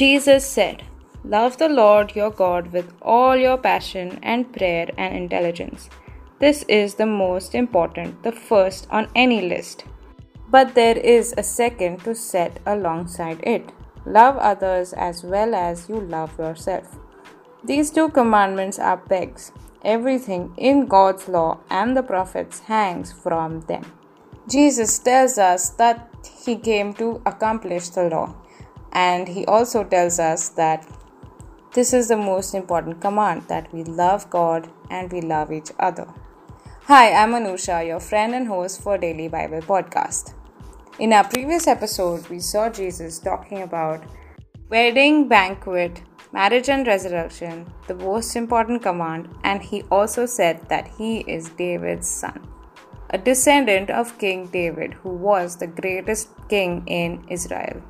Jesus said, Love the Lord your God with all your passion and prayer and intelligence. This is the most important, the first on any list. But there is a second to set alongside it love others as well as you love yourself. These two commandments are pegs. Everything in God's law and the prophets hangs from them. Jesus tells us that he came to accomplish the law, and he also tells us that this is the most important command that we love God and we love each other. Hi, I'm Anusha, your friend and host for Daily Bible Podcast. In our previous episode, we saw Jesus talking about wedding banquet, marriage and resurrection, the most important command, and he also said that he is David's son, a descendant of King David, who was the greatest king in Israel.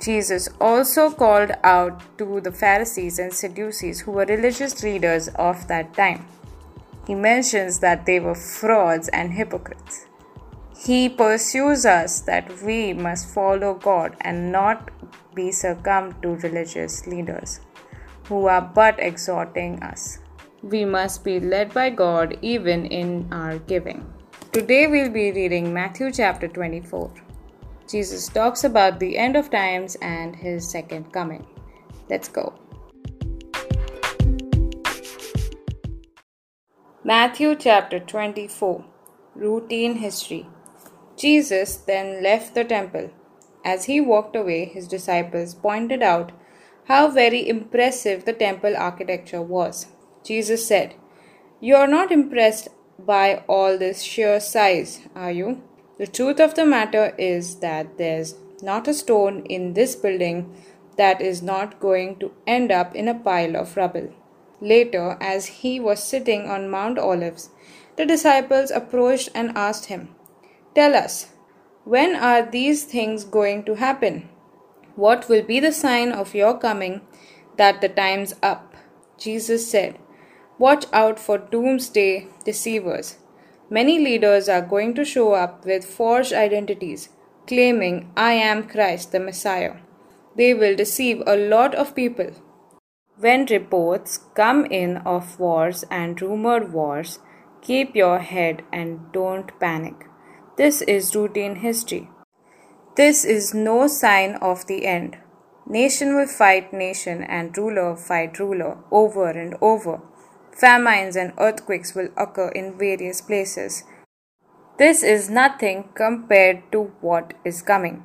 Jesus also called out to the Pharisees and Sadducees, who were religious leaders of that time. He mentions that they were frauds and hypocrites. He pursues us that we must follow God and not be succumbed to religious leaders who are but exhorting us. We must be led by God even in our giving. Today we'll be reading Matthew chapter 24. Jesus talks about the end of times and his second coming. Let's go. Matthew chapter 24 Routine History Jesus then left the temple. As he walked away, his disciples pointed out how very impressive the temple architecture was. Jesus said, You are not impressed by all this sheer size, are you? The truth of the matter is that there's not a stone in this building that is not going to end up in a pile of rubble. Later, as he was sitting on Mount Olives, the disciples approached and asked him, Tell us, when are these things going to happen? What will be the sign of your coming that the time's up? Jesus said, Watch out for doomsday deceivers. Many leaders are going to show up with forged identities, claiming, I am Christ the Messiah. They will deceive a lot of people. When reports come in of wars and rumored wars, keep your head and don't panic. This is routine history. This is no sign of the end. Nation will fight nation and ruler fight ruler over and over. Famines and earthquakes will occur in various places. This is nothing compared to what is coming.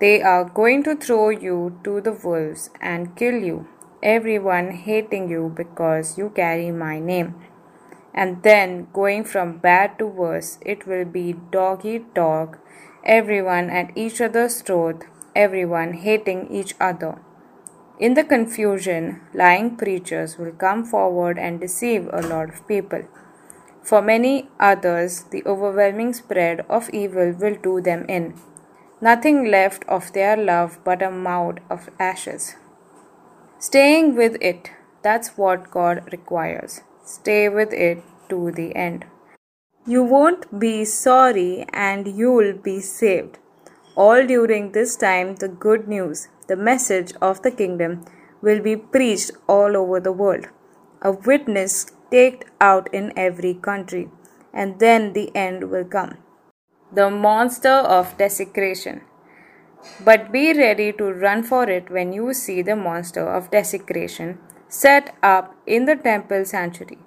They are going to throw you to the wolves and kill you, everyone hating you because you carry my name and then going from bad to worse, it will be dog eat dog, everyone at each other's throat, everyone hating each other. In the confusion, lying preachers will come forward and deceive a lot of people. For many others, the overwhelming spread of evil will do them in. Nothing left of their love but a mound of ashes. Staying with it, that's what God requires. Stay with it to the end. You won't be sorry and you'll be saved. All during this time, the good news, the message of the kingdom, will be preached all over the world. A witness staked out in every country, and then the end will come. The monster of desecration. But be ready to run for it when you see the monster of desecration set up in the temple sanctuary.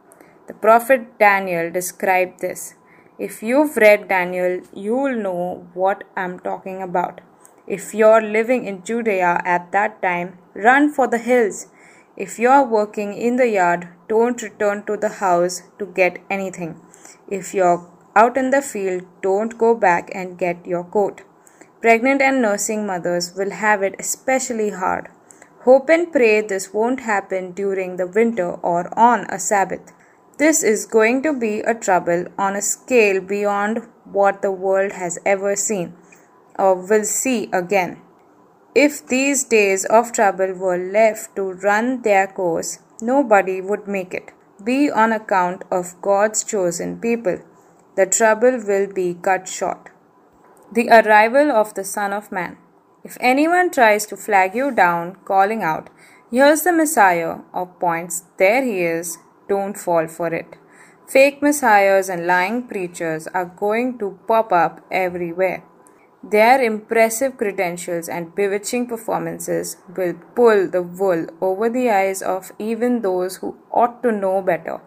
The prophet Daniel described this. If you've read Daniel, you'll know what I'm talking about. If you're living in Judea at that time, run for the hills. If you're working in the yard, don't return to the house to get anything. If you're out in the field, don't go back and get your coat. Pregnant and nursing mothers will have it especially hard. Hope and pray this won't happen during the winter or on a Sabbath. This is going to be a trouble on a scale beyond what the world has ever seen or will see again. If these days of trouble were left to run their course, nobody would make it. Be on account of God's chosen people. The trouble will be cut short. The arrival of the Son of Man. If anyone tries to flag you down, calling out, Here's the Messiah, or points, There he is, don't fall for it. Fake messiahs and lying preachers are going to pop up everywhere. Their impressive credentials and bewitching performances will pull the wool over the eyes of even those who ought to know better.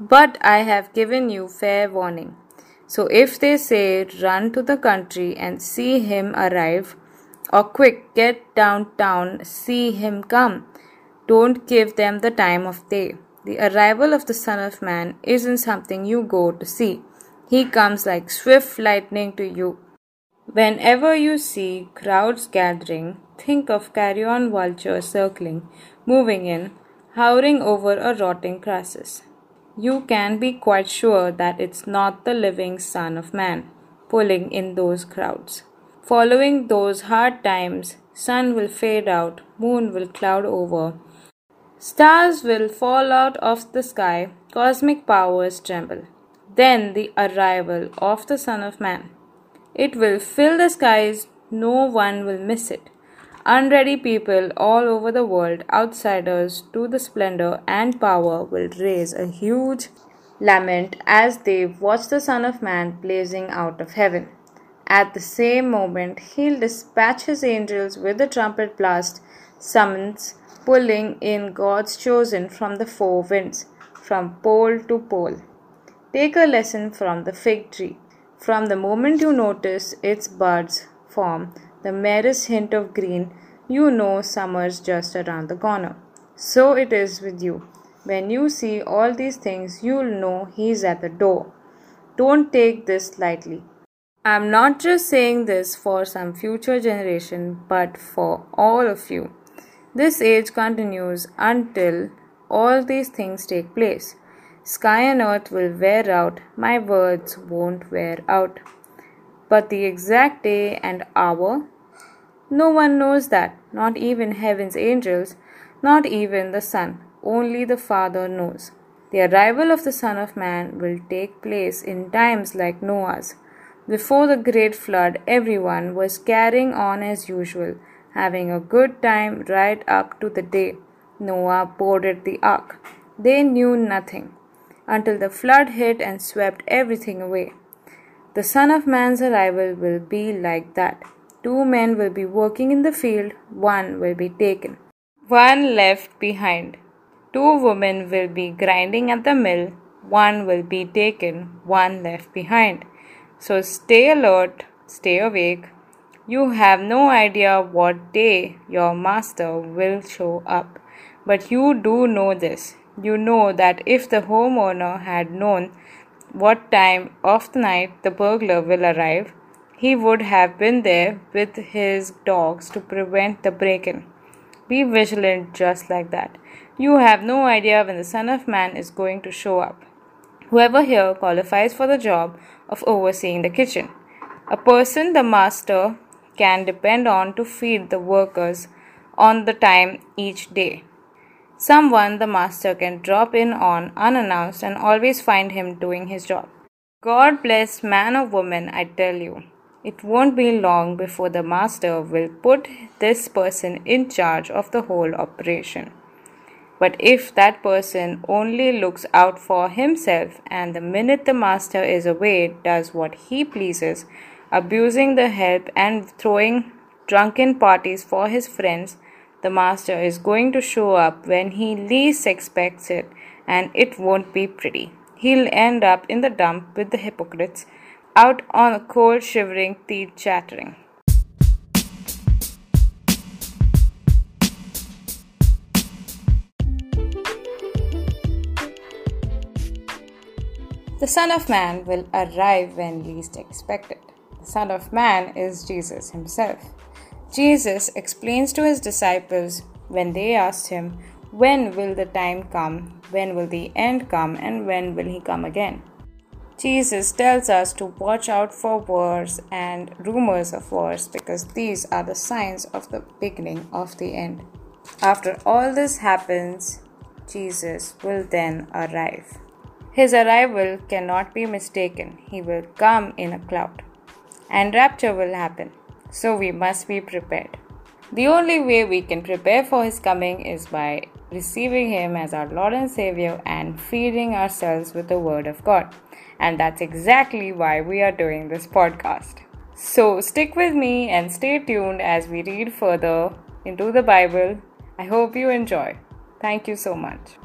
But I have given you fair warning. So if they say, Run to the country and see him arrive, or quick, get downtown, see him come, don't give them the time of day. The arrival of the Son of Man isn't something you go to see. He comes like swift lightning to you Whenever you see crowds gathering, think of carrion vultures circling, moving in, hovering over a rotting crassus. You can be quite sure that it's not the living Son of Man pulling in those crowds. Following those hard times, sun will fade out, moon will cloud over, stars will fall out of the sky, cosmic powers tremble. Then the arrival of the Son of Man. It will fill the skies, no one will miss it. Unready people all over the world, outsiders to the splendor and power, will raise a huge lament as they watch the Son of Man blazing out of heaven. At the same moment, he'll dispatch his angels with a trumpet blast, summons, pulling in God's chosen from the four winds, from pole to pole. Take a lesson from the fig tree. From the moment you notice its buds form the merest hint of green, you know summer's just around the corner. So it is with you. When you see all these things, you'll know he's at the door. Don't take this lightly. I'm not just saying this for some future generation, but for all of you. This age continues until all these things take place. Sky and earth will wear out, my words won't wear out. But the exact day and hour? No one knows that, not even heaven's angels, not even the Son. Only the Father knows. The arrival of the Son of Man will take place in times like Noah's. Before the great flood, everyone was carrying on as usual, having a good time right up to the day Noah boarded the ark. They knew nothing until the flood hit and swept everything away. The Son of Man's arrival will be like that. Two men will be working in the field, one will be taken, one left behind. Two women will be grinding at the mill, one will be taken, one left behind. So stay alert, stay awake. You have no idea what day your master will show up, but you do know this you know that if the homeowner had known what time of the night the burglar will arrive, he would have been there with his dogs to prevent the break in. Be vigilant just like that. You have no idea when the Son of Man is going to show up. Whoever here qualifies for the job of overseeing the kitchen. A person the master can depend on to feed the workers on the time each day. Someone the master can drop in on unannounced and always find him doing his job. God bless man or woman, I tell you. It won't be long before the master will put this person in charge of the whole operation. But if that person only looks out for himself and the minute the master is away does what he pleases, abusing the help and throwing drunken parties for his friends, the master is going to show up when he least expects it, and it won't be pretty. He'll end up in the dump with the hypocrites, out on a cold, shivering, teeth chattering. The Son of Man will arrive when least expected. Son of Man is Jesus himself. Jesus explains to his disciples when they asked him, When will the time come? When will the end come? And when will he come again? Jesus tells us to watch out for wars and rumors of wars because these are the signs of the beginning of the end. After all this happens, Jesus will then arrive. His arrival cannot be mistaken. He will come in a cloud. And rapture will happen. So we must be prepared. The only way we can prepare for His coming is by receiving Him as our Lord and Savior and feeding ourselves with the Word of God. And that's exactly why we are doing this podcast. So stick with me and stay tuned as we read further into the Bible. I hope you enjoy. Thank you so much.